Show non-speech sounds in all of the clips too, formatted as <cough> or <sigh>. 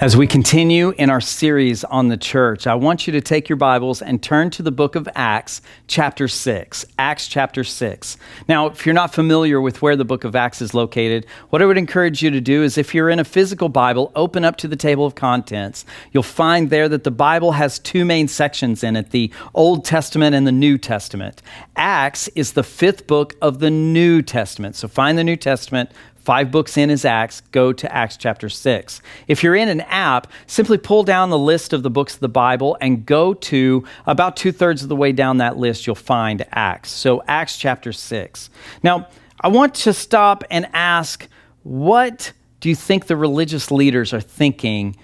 As we continue in our series on the church, I want you to take your Bibles and turn to the book of Acts, chapter 6. Acts, chapter 6. Now, if you're not familiar with where the book of Acts is located, what I would encourage you to do is if you're in a physical Bible, open up to the table of contents. You'll find there that the Bible has two main sections in it the Old Testament and the New Testament. Acts is the fifth book of the New Testament. So find the New Testament, Five books in is Acts. Go to Acts chapter 6. If you're in an app, simply pull down the list of the books of the Bible and go to about two thirds of the way down that list, you'll find Acts. So, Acts chapter 6. Now, I want to stop and ask what do you think the religious leaders are thinking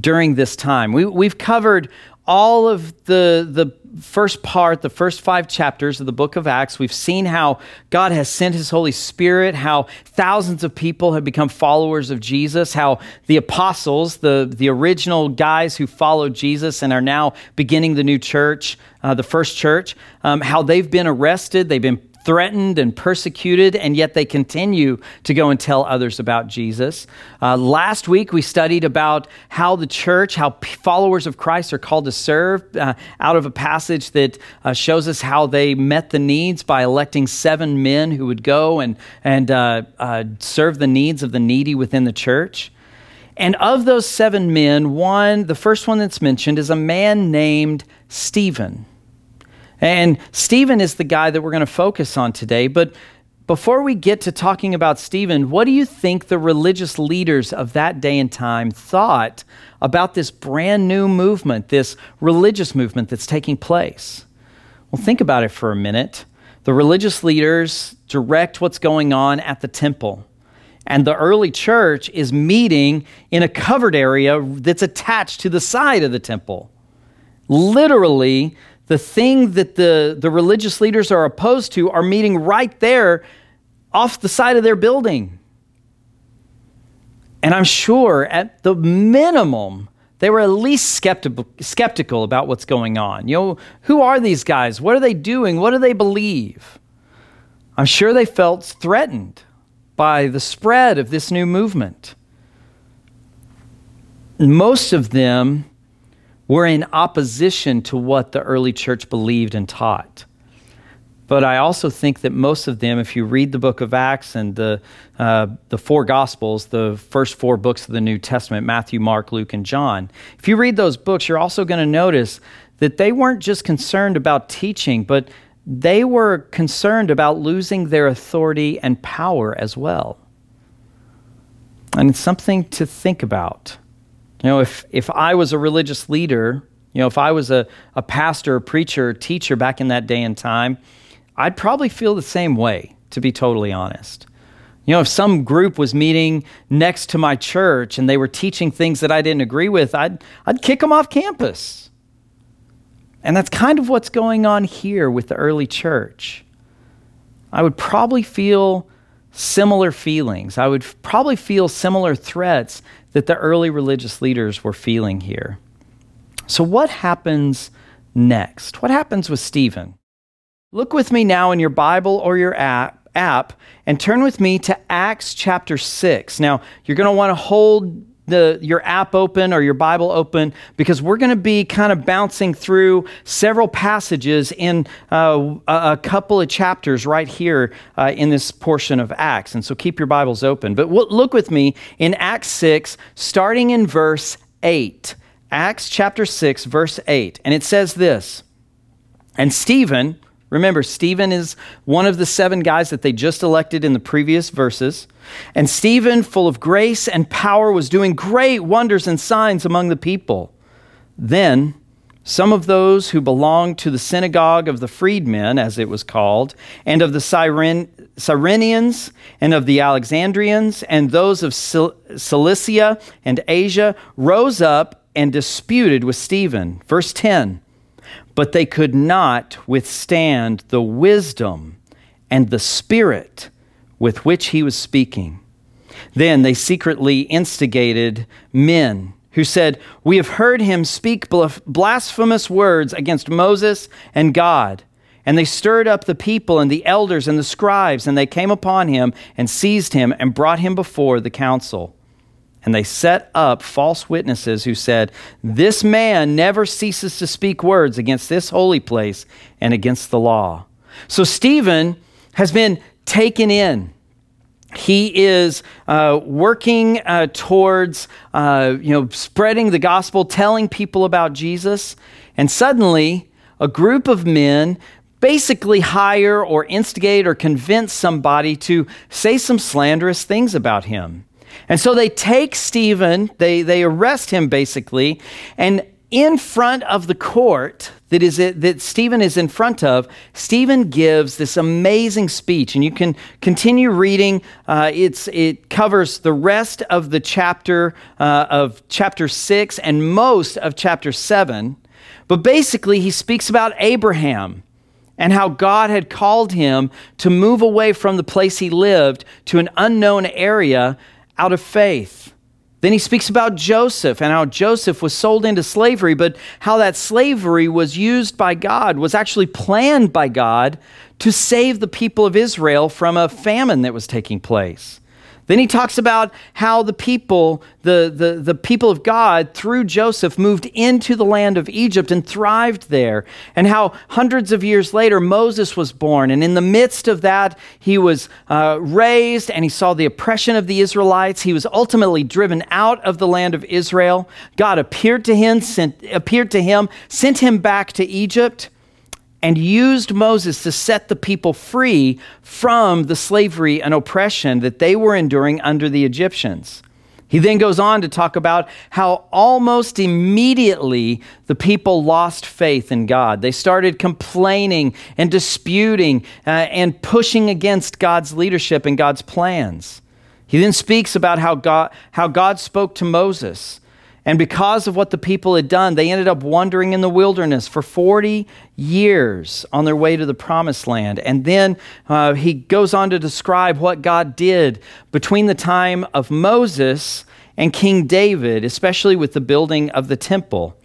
during this time? We, we've covered all of the, the first part, the first five chapters of the book of Acts, we've seen how God has sent his Holy Spirit, how thousands of people have become followers of Jesus, how the apostles, the, the original guys who followed Jesus and are now beginning the new church, uh, the first church, um, how they've been arrested, they've been threatened and persecuted, and yet they continue to go and tell others about Jesus. Uh, last week, we studied about how the church, how followers of Christ are called to serve uh, out of a passage that uh, shows us how they met the needs by electing seven men who would go and, and uh, uh, serve the needs of the needy within the church. And of those seven men, one, the first one that's mentioned, is a man named Stephen. And Stephen is the guy that we're going to focus on today. But before we get to talking about Stephen, what do you think the religious leaders of that day and time thought about this brand new movement, this religious movement that's taking place? Well, think about it for a minute. The religious leaders direct what's going on at the temple. And the early church is meeting in a covered area that's attached to the side of the temple. Literally, the thing that the, the religious leaders are opposed to are meeting right there off the side of their building. And I'm sure at the minimum, they were at least skeptical, skeptical about what's going on. You know, who are these guys? What are they doing? What do they believe? I'm sure they felt threatened by the spread of this new movement. Most of them were in opposition to what the early church believed and taught. But I also think that most of them, if you read the book of Acts and the, uh, the four Gospels, the first four books of the New Testament Matthew, Mark, Luke, and John if you read those books, you're also going to notice that they weren't just concerned about teaching, but they were concerned about losing their authority and power as well. And it's something to think about. You know, if, if I was a religious leader, you know, if I was a, a pastor, a preacher, a teacher back in that day and time, I'd probably feel the same way, to be totally honest. You know, if some group was meeting next to my church and they were teaching things that I didn't agree with, I'd, I'd kick them off campus. And that's kind of what's going on here with the early church. I would probably feel similar feelings. I would probably feel similar threats that the early religious leaders were feeling here. So, what happens next? What happens with Stephen? Look with me now in your Bible or your app, app and turn with me to Acts chapter 6. Now, you're going to want to hold the, your app open or your Bible open because we're going to be kind of bouncing through several passages in uh, a, couple of chapters right here uh, in this portion of Acts. And so keep your Bibles open. But look with me in Acts 6, starting in verse 8. Acts chapter 6, verse 8. And it says this And Stephen, Remember, Stephen is one of the seven guys that they just elected in the previous verses. And Stephen, full of grace and power, was doing great wonders and signs among the people. Then, some of those who belonged to the synagogue of the freedmen, as it was called, and of the Cyren- Cyrenians, and of the Alexandrians, and those of Cilicia and Asia, rose up and disputed with Stephen. Verse 10 but they could not withstand the wisdom and the spirit with which he was speaking. Then they secretly instigated men who said, We have heard him speak blasphemous words against Moses and God. And they stirred up the people and the elders and the scribes, and they came upon him and seized him and brought him before the council. And they set up false witnesses who said, This man never ceases to speak words against this holy place and against the law. So Stephen has been taken in. He is uh, working uh, towards, uh, you know, spreading the gospel, telling people about Jesus, and suddenly a group of men basically hire or instigate or convince somebody to say some slanderous things about him. And so they take Stephen, they, they arrest him basically, and in front of the court that is that Stephen is in front of, Stephen gives this amazing speech, and you can continue reading. Uh, it's it covers the rest of the chapter uh, of chapter six and most of chapter seven, but basically he speaks about Abraham and how God had called him to move away from the place he lived to an unknown area out of faith. Then he speaks about Joseph and how Joseph was sold into slavery, but how that slavery was used by God, was actually planned by God to save the people of Israel from a famine that was taking place. Then he talks about how the people, the, the, the people of God, through Joseph, moved into the land of Egypt and thrived there. And how hundreds of years later, Moses was born. And in the midst of that, he was uh, raised and he saw the oppression of the Israelites. He was ultimately driven out of the land of Israel. God appeared to him, sent, appeared to him, sent him back to Egypt and used Moses to set the people free from the slavery and oppression that they were enduring under the Egyptians. He then goes on to talk about how almost immediately the people lost faith in God. They started complaining and disputing uh, and pushing against God's leadership and God's plans. He then speaks about how God, how God spoke to Moses and because of what the people had done, they ended up wandering in the wilderness for 40 years on their way to the promised land. And then uh, he goes on to describe what God did between the time of Moses and King David, especially with the building of the temple.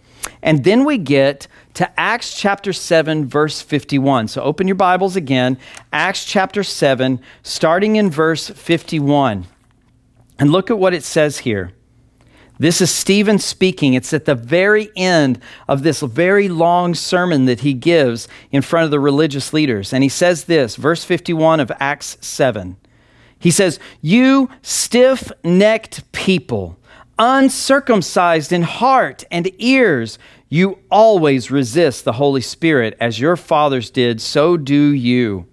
And then we get to Acts chapter 7, verse 51. So open your Bibles again, Acts chapter 7, starting in verse 51. And look at what it says here. This is Stephen speaking. It's at the very end of this very long sermon that he gives in front of the religious leaders. And he says this, verse 51 of Acts 7. He says, You stiff necked people, uncircumcised in heart and ears, you always resist the Holy Spirit as your fathers did, so do you.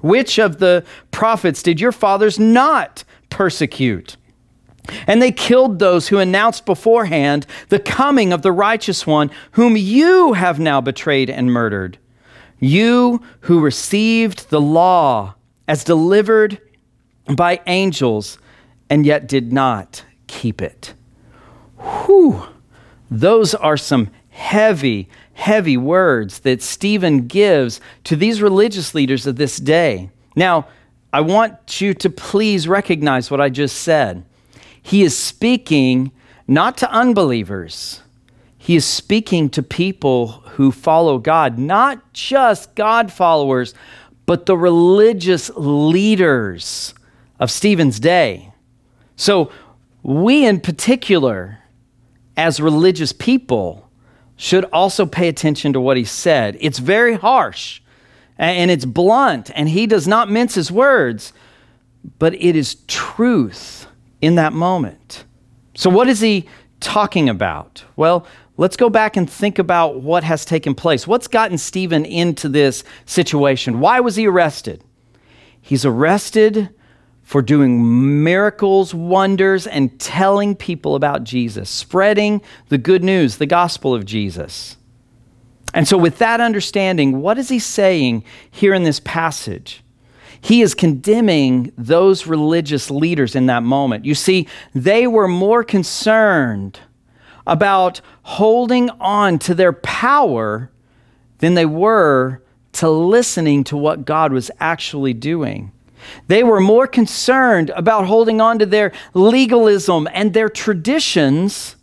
Which of the prophets did your fathers not persecute? And they killed those who announced beforehand the coming of the righteous one, whom you have now betrayed and murdered. You who received the law as delivered by angels and yet did not keep it. Whew. Those are some heavy, heavy words that Stephen gives to these religious leaders of this day. Now, I want you to please recognize what I just said. He is speaking not to unbelievers, he is speaking to people who follow God, not just God followers, but the religious leaders of Stephen's day. So, we in particular, as religious people, should also pay attention to what he said. It's very harsh and it's blunt, and he does not mince his words, but it is truth in that moment. So, what is he talking about? Well, let's go back and think about what has taken place. What's gotten Stephen into this situation? Why was he arrested? He's arrested for doing miracles, wonders, and telling people about Jesus, spreading the good news, the gospel of Jesus. And so, with that understanding, what is he saying here in this passage? He is condemning those religious leaders in that moment. You see, they were more concerned about holding on to their power than they were to listening to what God was actually doing. They were more concerned about holding on to their legalism and their traditions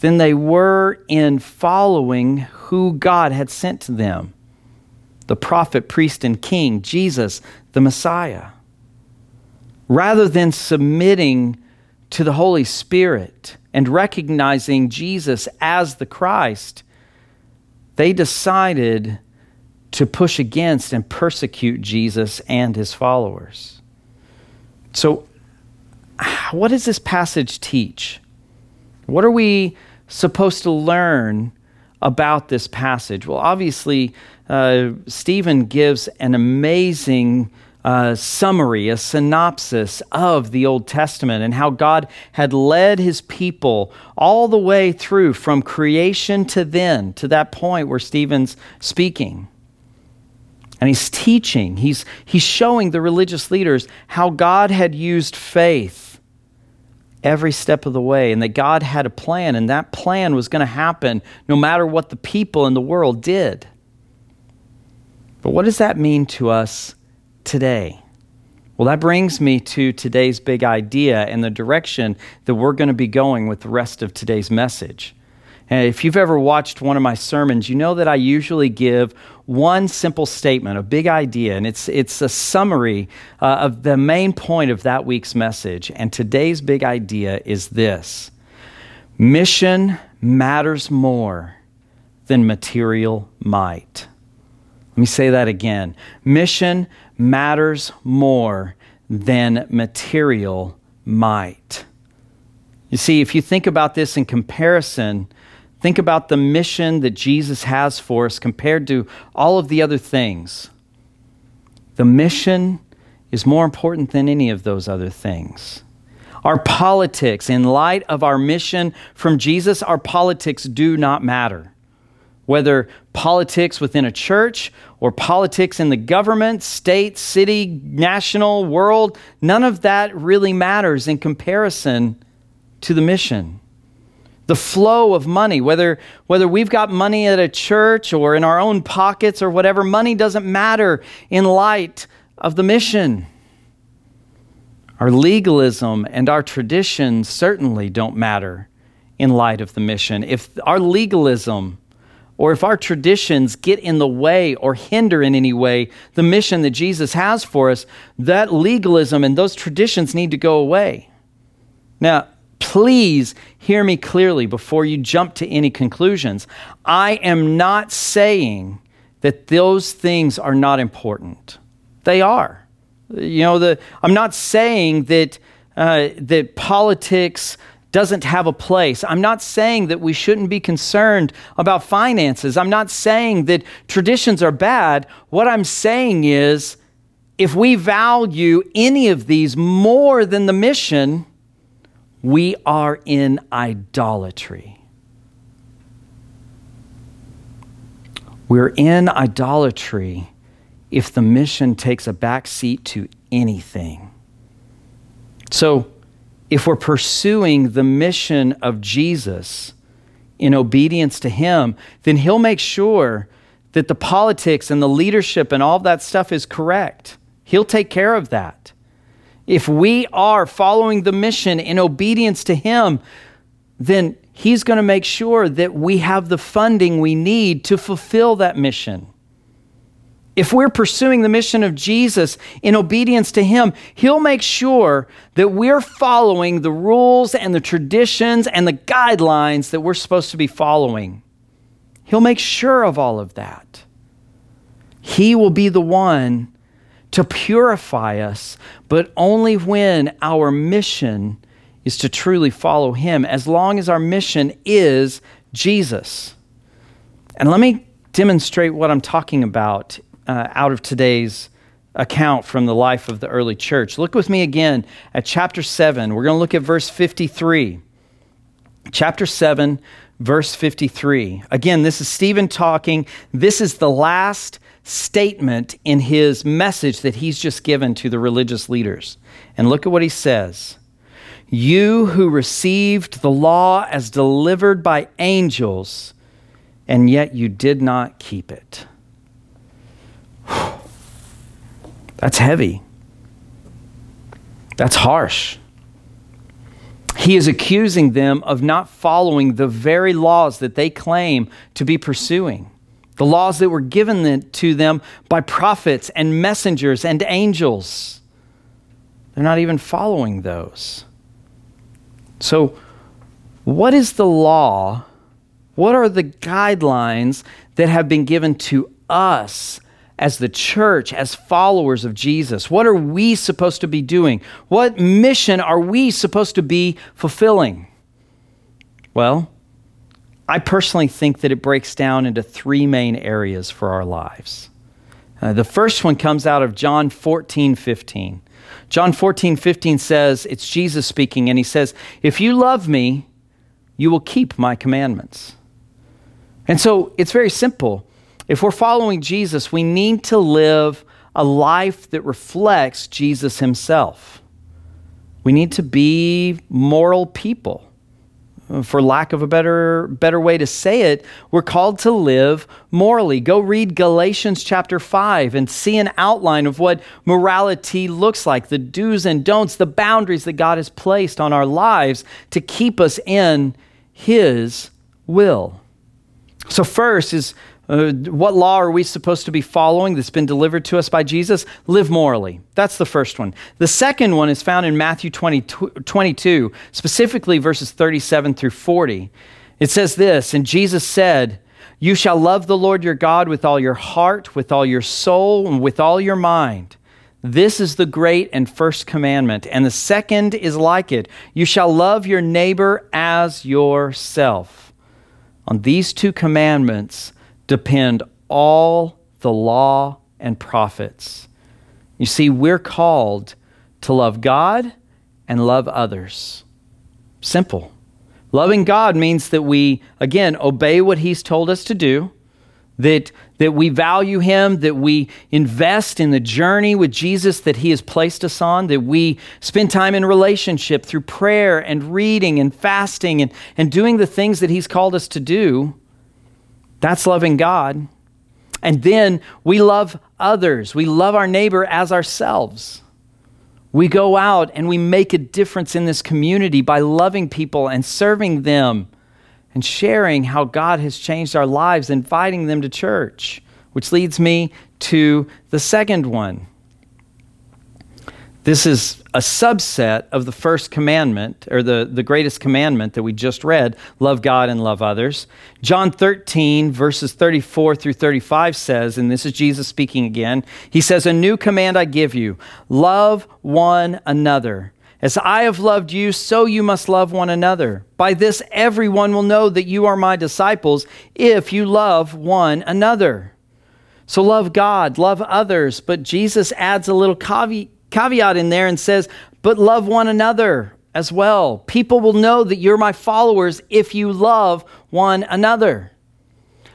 than they were in following who God had sent to them the prophet, priest, and king, Jesus, the Messiah. Rather than submitting to the Holy Spirit and recognizing Jesus as the Christ, they decided to push against and persecute Jesus and his followers. So, what does this passage teach? What are we supposed to learn about this passage? Well, obviously, uh, Stephen gives an amazing uh, summary, a synopsis of the Old Testament and how God had led his people all the way through from creation to then, to that point where Stephen's speaking. And he's teaching, he's, he's showing the religious leaders how God had used faith every step of the way and that God had a plan, and that plan was going to happen no matter what the people in the world did. But what does that mean to us today? Well, that brings me to today's big idea and the direction that we're going to be going with the rest of today's message. And if you've ever watched one of my sermons, you know that I usually give one simple statement, a big idea, and it's, it's a summary uh, of the main point of that week's message. And today's big idea is this mission matters more than material might. Let me say that again. Mission matters more than material might. You see, if you think about this in comparison, Think about the mission that Jesus has for us compared to all of the other things. The mission is more important than any of those other things. Our politics, in light of our mission from Jesus, our politics do not matter. Whether politics within a church or politics in the government, state, city, national, world, none of that really matters in comparison to the mission the flow of money, whether, whether we've got money at a church or in our own pockets or whatever, money doesn't matter in light of the mission. Our legalism and our traditions certainly don't matter in light of the mission. If our legalism or if our traditions get in the way or hinder in any way the mission that Jesus has for us, that legalism and those traditions need to go away. Now, Please hear me clearly before you jump to any conclusions. I am not saying that those things are not important. They are. You know, the, I'm not saying that, uh, that politics doesn't have a place. I'm not saying that we shouldn't be concerned about finances. I'm not saying that traditions are bad. What I'm saying is if we value any of these more than the mission, we are in idolatry. We're in idolatry if the mission takes a back seat to anything. So, if we're pursuing the mission of Jesus in obedience to Him, then He'll make sure that the politics and the leadership and all that stuff is correct. He'll take care of that if we are following the mission in obedience to Him, then He's going to make sure that we have the funding we need to fulfill that mission. If we're pursuing the mission of Jesus in obedience to Him, He'll make sure that we're following the rules and the traditions and the guidelines that we're supposed to be following. He'll make sure of all of that. He will be the one to purify us, but only when our mission is to truly follow Him, as long as our mission is Jesus. And let me demonstrate what I'm talking about uh, out of today's account from the life of the early church. Look with me again at chapter 7. We're going to look at verse 53. Chapter 7, verse 53. Again, this is Stephen talking. This is the last statement in his message that he's just given to the religious leaders. And look at what he says You who received the law as delivered by angels, and yet you did not keep it. <sighs> That's heavy. That's harsh. He is accusing them of not following the very laws that they claim to be pursuing the laws that were given to them by prophets and messengers and angels. They're not even following those. So, what is the law? What are the guidelines that have been given to us as the church, as followers of Jesus? What are we supposed to be doing? What mission are we supposed to be fulfilling? Well, I personally think that it breaks down into three main areas for our lives. Uh, the first one comes out of John 14, 15. John 14, 15 says, it's Jesus speaking, and he says, If you love me, you will keep my commandments. And so it's very simple. If we're following Jesus, we need to live a life that reflects Jesus himself. We need to be moral people Uh, for lack of a better better way to say it, we're called to live morally. Go read Galatians chapter 5 and see an outline of what morality looks like, the do's and don'ts, the boundaries that God has placed on our lives to keep us in his will. So first is uh, what law are we supposed to be following that's been delivered to us by Jesus? Live morally. That's the first one. The second one is found in Matthew 20, 22, specifically verses 37 through 40. It says this And Jesus said, You shall love the Lord your God with all your heart, with all your soul, and with all your mind. This is the great and first commandment. And the second is like it You shall love your neighbor as yourself. On these two commandments, depend all the law and prophets. You see, we're called to love God and love others. Simple. Loving God means that we, again, obey what He's told us to do, that, that we value Him, that we invest in the journey with Jesus that He has placed us on, that we spend time in relationship through prayer and reading and fasting and, and doing the things that He's called us to do. That's loving God. And then we love others. We love our neighbor as ourselves. We go out and we make a difference in this community by loving people and serving them and sharing how God has changed our lives, inviting them to church, which leads me to the second one this is a subset of the first commandment, or the, the greatest commandment that we just read love God and love others. John 13, verses 34 through 35 says, and this is Jesus speaking again, he says, A new command I give you love one another. As I have loved you, so you must love one another. By this, everyone will know that you are my disciples if you love one another. So love God, love others. But Jesus adds a little caveat caveat in there and says, but love one another as well. People will know that you're my followers if you love one another.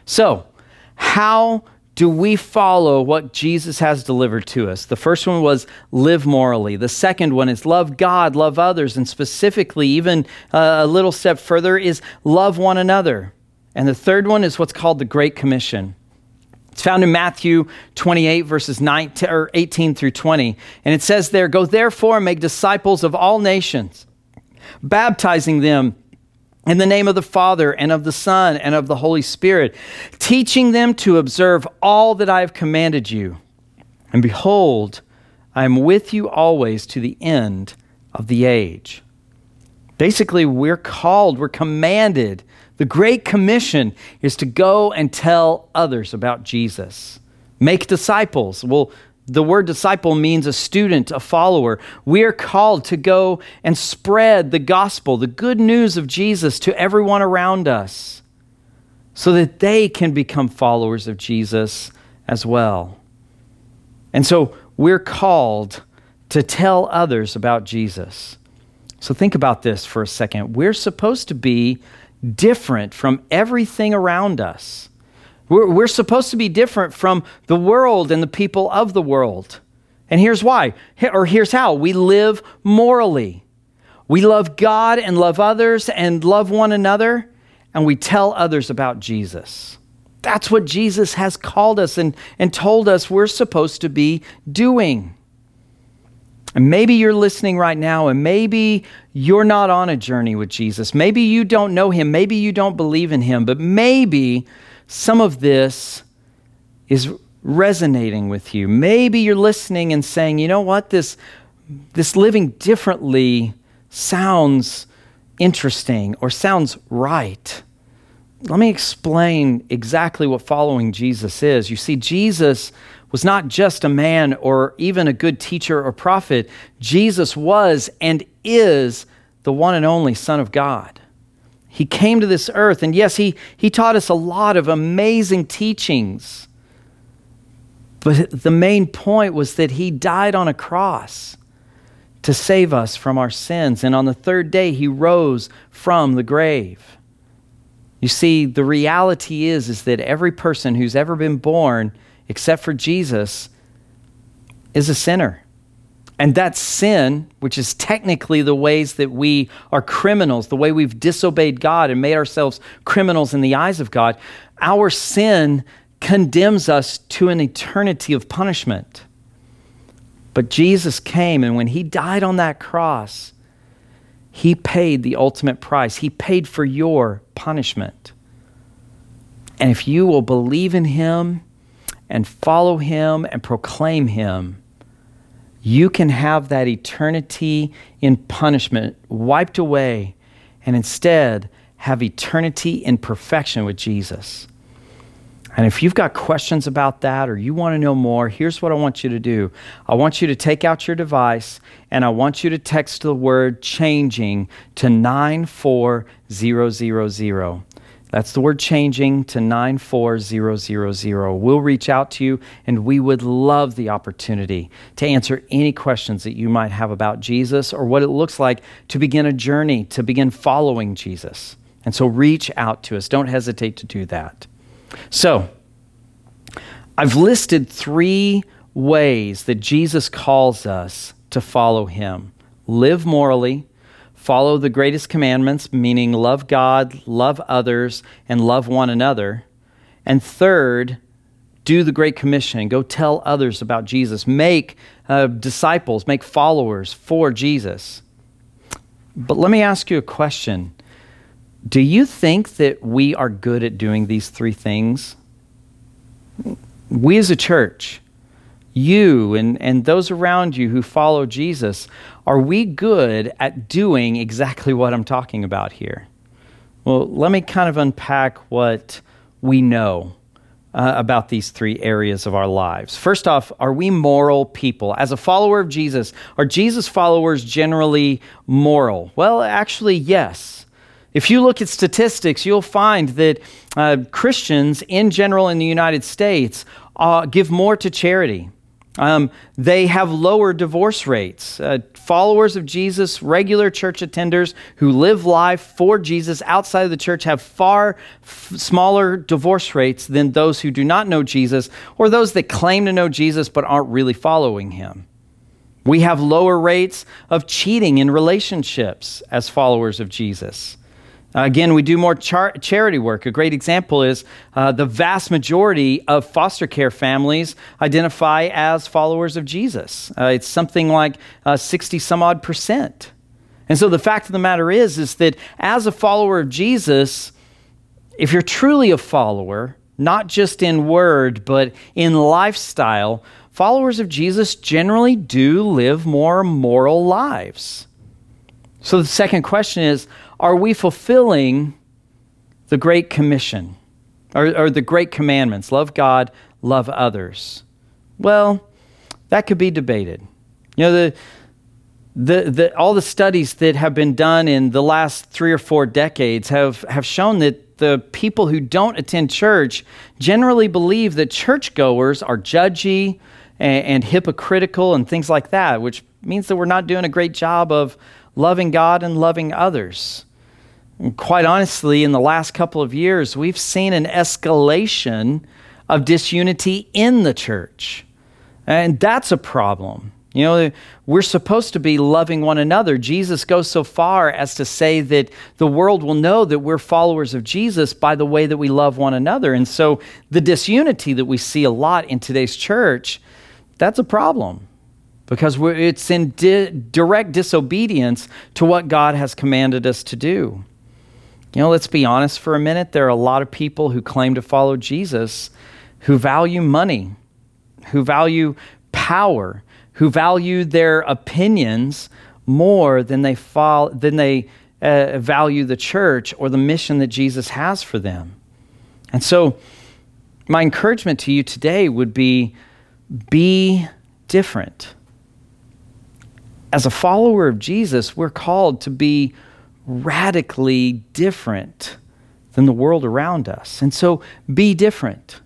So, how do we follow what Jesus has delivered to us? The first one was live morally. The second one is love God, love others, and specifically, even uh, a little step further, is love one another. And the third one is what's called the Great Commission. It's found in Matthew 28, verses 19, or 18 through 20. And it says there, Go therefore and make disciples of all nations, baptizing them in the name of the Father and of the Son and of the Holy Spirit, teaching them to observe all that I have commanded you. And behold, I am with you always to the end of the age. Basically, we're called, we're commanded the Great Commission is to go and tell others about Jesus. Make disciples. Well, the word disciple means a student, a follower. We are called to go and spread the gospel, the good news of Jesus to everyone around us so that they can become followers of Jesus as well. And so we're called to tell others about Jesus. So think about this for a second. We're supposed to be different from everything around us. We're, we're supposed to be different from the world and the people of the world. And here's why, or here's how we live morally. We love God and love others and love one another, and we tell others about Jesus. That's what Jesus has called us and, and told us we're supposed to be doing. And maybe you're listening right now, and maybe you're not on a journey with Jesus. Maybe you don't know him. Maybe you don't believe in him. But maybe some of this is resonating with you. Maybe you're listening and saying, you know what, this, this living differently sounds interesting or sounds right. Let me explain exactly what following Jesus is. You see, Jesus was not just a man or even a good teacher or prophet, Jesus was and is the one and only Son of God. He came to this earth, and yes, he, he taught us a lot of amazing teachings. But the main point was that he died on a cross to save us from our sins. And on the third day, he rose from the grave. You see, the reality is, is that every person who's ever been born, except for Jesus, is a sinner. And that sin, which is technically the ways that we are criminals, the way we've disobeyed God and made ourselves criminals in the eyes of God, our sin condemns us to an eternity of punishment. But Jesus came, and when he died on that cross, he paid the ultimate price. He paid for your punishment. And if you will believe in him and follow him and proclaim him, you can have that eternity in punishment wiped away and instead have eternity in perfection with Jesus. And if you've got questions about that or you want to know more, here's what I want you to do. I want you to take out your device and I want you to text the word changing to 94000. That's the word changing to 94000. We'll reach out to you and we would love the opportunity to answer any questions that you might have about Jesus or what it looks like to begin a journey, to begin following Jesus. And so reach out to us. Don't hesitate to do that. So, I've listed three ways that Jesus calls us to follow him live morally follow the greatest commandments, meaning love God, love others, and love one another. And third, do the Great Commission. Go tell others about Jesus. Make uh, disciples, make followers for Jesus. But let me ask you a question Do you think that we are good at doing these three things? We as a church, you and, and those around you who follow Jesus, are we good at doing exactly what I'm talking about here? Well, let me kind of unpack what we know uh, about these three areas of our lives. First off, are we moral people? As a follower of Jesus, are Jesus followers generally moral? Well, actually, yes. If you look at statistics, you'll find that uh, Christians in general in the United States uh, give more to charity. Um, they have lower divorce rates. Uh, followers of Jesus, regular church attenders who live life for Jesus outside of the church have far f- smaller divorce rates than those who do not know Jesus or those that claim to know Jesus but aren't really following him. We have lower rates of cheating in relationships as followers of Jesus. Uh, again, we do more char- charity work. A great example is uh, the vast majority of foster care families identify as followers of Jesus. Uh, it's something like uh, 60 some odd percent. And so the fact of the matter is, is that as a follower of Jesus, if you're truly a follower, not just in word, but in lifestyle, followers of Jesus generally do live more moral lives. So the second question is are we fulfilling the Great Commission or, or the Great Commandments? Love God, love others. Well, that could be debated. You know, the, the, the, all the studies that have been done in the last three or four decades have, have shown that the people who don't attend church generally believe that churchgoers are judgy and, and hypocritical and things like that, which means that we're not doing a great job of loving God and loving others. Quite honestly, in the last couple of years, we've seen an escalation of disunity in the church. And that's a problem. You know, we're supposed to be loving one another. Jesus goes so far as to say that the world will know that we're followers of Jesus by the way that we love one another. And so the disunity that we see a lot in today's church, that's a problem because it's in di- direct disobedience to what God has commanded us to do. You know, let's be honest for a minute. There are a lot of people who claim to follow Jesus who value money, who value power, who value their opinions more than they, follow, than they uh, value the church or the mission that Jesus has for them. And so, my encouragement to you today would be be different. As a follower of Jesus, we're called to be radically different than the world around us. And so be different.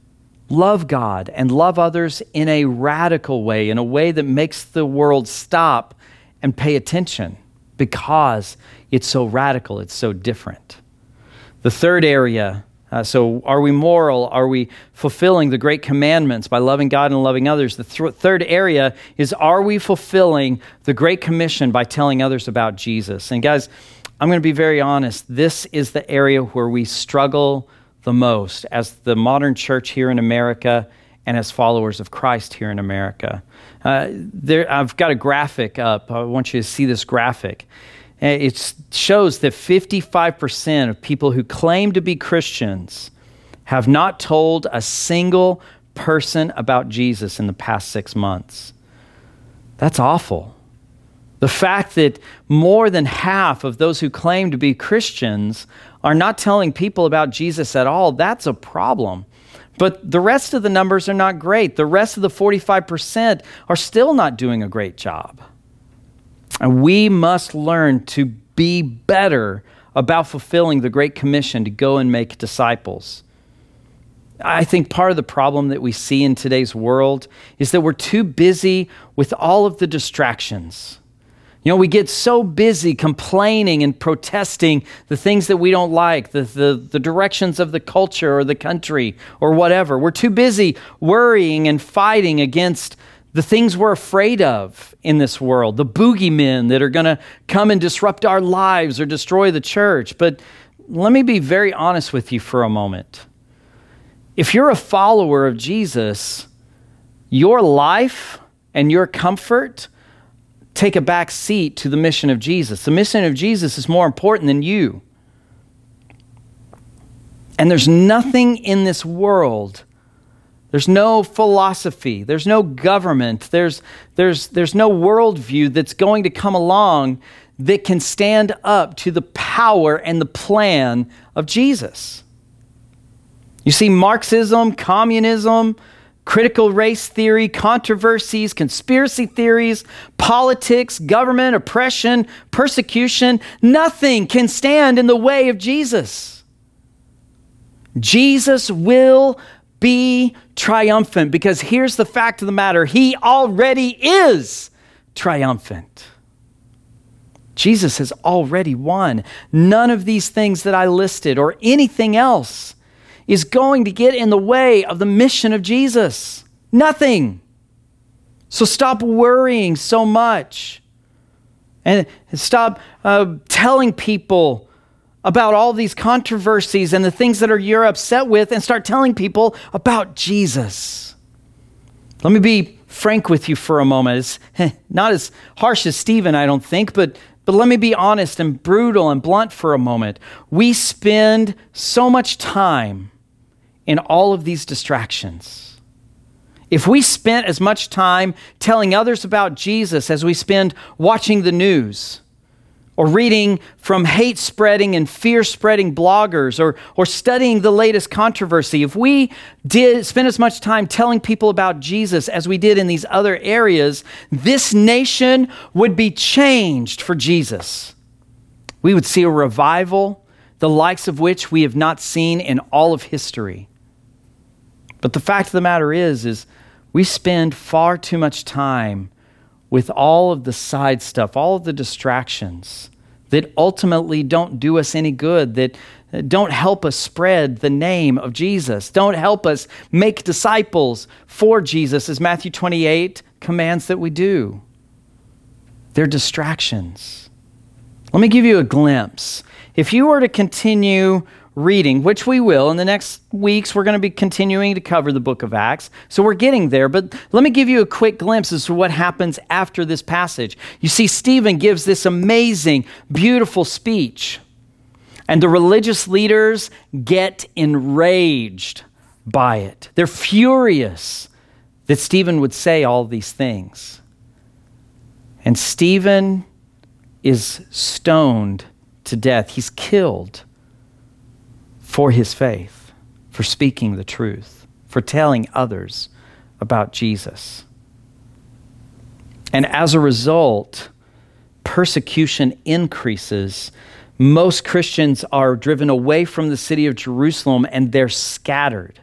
Love God and love others in a radical way, in a way that makes the world stop and pay attention because it's so radical, it's so different. The third area uh, so, are we moral? Are we fulfilling the great commandments by loving God and loving others? The th- third area is are we fulfilling the Great Commission by telling others about Jesus? And, guys, I'm going to be very honest. This is the area where we struggle the most as the modern church here in America and as followers of Christ here in America. Uh, there, I've got a graphic up. I want you to see this graphic. Uh, it shows that 55% of people who claim to be Christians have not told a single person about Jesus in the past six months. That's awful. The fact that more than half of those who claim to be Christians are not telling people about Jesus at all, that's a problem. But the rest of the numbers are not great. The rest of the 45% are still not doing a great job. And we must learn to be better about fulfilling the Great Commission to go and make disciples. I think part of the problem that we see in today's world is that we're too busy with all of the distractions. You know, we get so busy complaining and protesting the things that we don't like, the, the, the, directions of the culture or the country or whatever. We're too busy worrying and fighting against the things we're afraid of in this world, the boogeymen that are going to come and disrupt our lives or destroy the church. But let me be very honest with you for a moment. If you're a follower of Jesus, your life and your comfort take a back seat to the mission of Jesus. The mission of Jesus is more important than you. And there's nothing in this world, there's no philosophy, there's no government, there's, there's, there's no worldview that's going to come along that can stand up to the power and the plan of Jesus. You see, Marxism, communism, critical race theory, controversies, conspiracy theories, politics, government, oppression, persecution. Nothing can stand in the way of Jesus. Jesus will be triumphant because here's the fact of the matter He already is triumphant. Jesus has already won. None of these things that I listed or anything else is going to get in the way of the mission of Jesus. Nothing. So stop worrying so much and stop uh, telling people about all these controversies and the things that are you're upset with and start telling people about Jesus. Let me be frank with you for a moment. It's <laughs> not as harsh as Stephen, I don't think, but but let me be honest and brutal and blunt for a moment. We spend so much time in all of these distractions. If we spent as much time telling others about Jesus as we spend watching the news, or reading from hate spreading and fear spreading bloggers or, or studying the latest controversy, if we did spend as much time telling people about Jesus as we did in these other areas, this nation would be changed for Jesus. We would see a revival, the likes of which we have not seen in all of history. But the fact of the matter is, is we spend far too much time with all of the side stuff, all of the distractions that ultimately don't do us any good, that uh, don't help us spread the name of Jesus, don't help us make disciples for Jesus, as Matthew 28 commands that we do. They're distractions. Let me give you a glimpse. If you were to continue reading, which we will. In the next weeks, we're going to be continuing to cover the book of Acts. So we're getting there. But let me give you a quick glimpse as to what happens after this passage. You see, Stephen gives this amazing, beautiful speech. And the religious leaders get enraged by it. They're furious that Stephen would say all these things. And Stephen is stoned to death. He's killed for his faith, for speaking the truth, for telling others about Jesus. And as a result, persecution increases. Most Christians are driven away from the city of Jerusalem and they're scattered.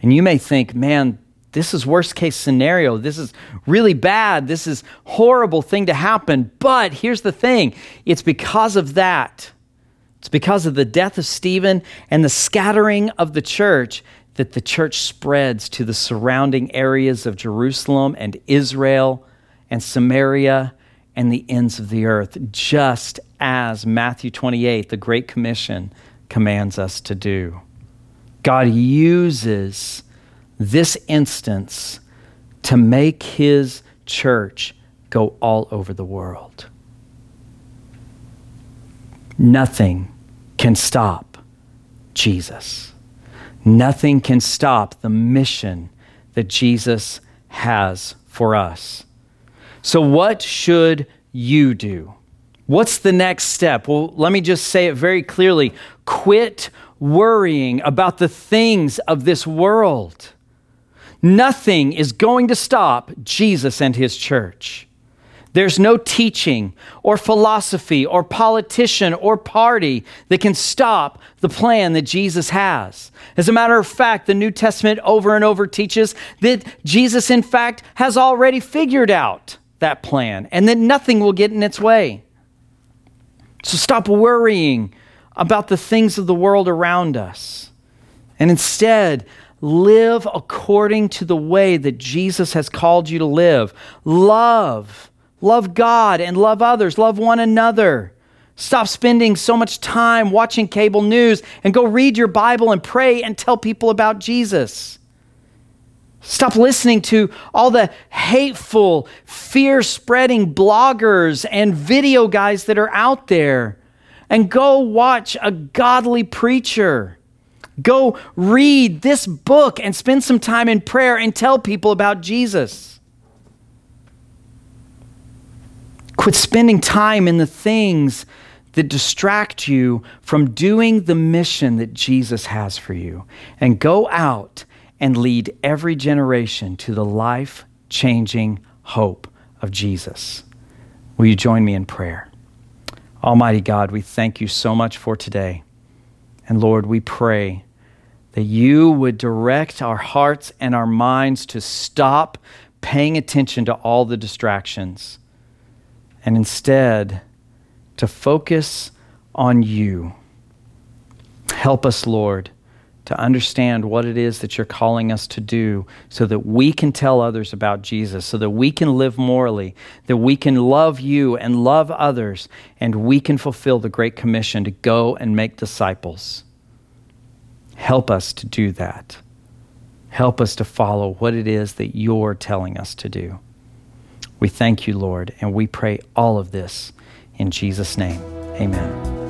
And you may think, man, this is worst case scenario. This is really bad. This is horrible thing to happen. But here's the thing. It's because of that. It's because of the death of Stephen and the scattering of the church that the church spreads to the surrounding areas of Jerusalem and Israel and Samaria and the ends of the earth, just as Matthew 28, the Great Commission, commands us to do. God uses this instance to make his church go all over the world. Nothing can stop Jesus. Nothing can stop the mission that Jesus has for us. So, what should you do? What's the next step? Well, let me just say it very clearly quit worrying about the things of this world. Nothing is going to stop Jesus and his church. There's no teaching or philosophy or politician or party that can stop the plan that Jesus has. As a matter of fact, the New Testament over and over teaches that Jesus, in fact, has already figured out that plan and that nothing will get in its way. So stop worrying about the things of the world around us and instead live according to the way that Jesus has called you to live. Love. Love God and love others. Love one another. Stop spending so much time watching cable news and go read your Bible and pray and tell people about Jesus. Stop listening to all the hateful, fear spreading bloggers and video guys that are out there and go watch a godly preacher. Go read this book and spend some time in prayer and tell people about Jesus. Quit spending time in the things that distract you from doing the mission that Jesus has for you. And go out and lead every generation to the life changing hope of Jesus. Will you join me in prayer? Almighty God, we thank you so much for today. And Lord, we pray that you would direct our hearts and our minds to stop paying attention to all the distractions and instead to focus on you. Help us, Lord, to understand what it is that you're calling us to do so that we can tell others about Jesus, so that we can live morally, that we can love you and love others, and we can fulfill the Great Commission to go and make disciples. Help us to do that. Help us to follow what it is that you're telling us to do. We thank you, Lord, and we pray all of this in Jesus' name. Amen.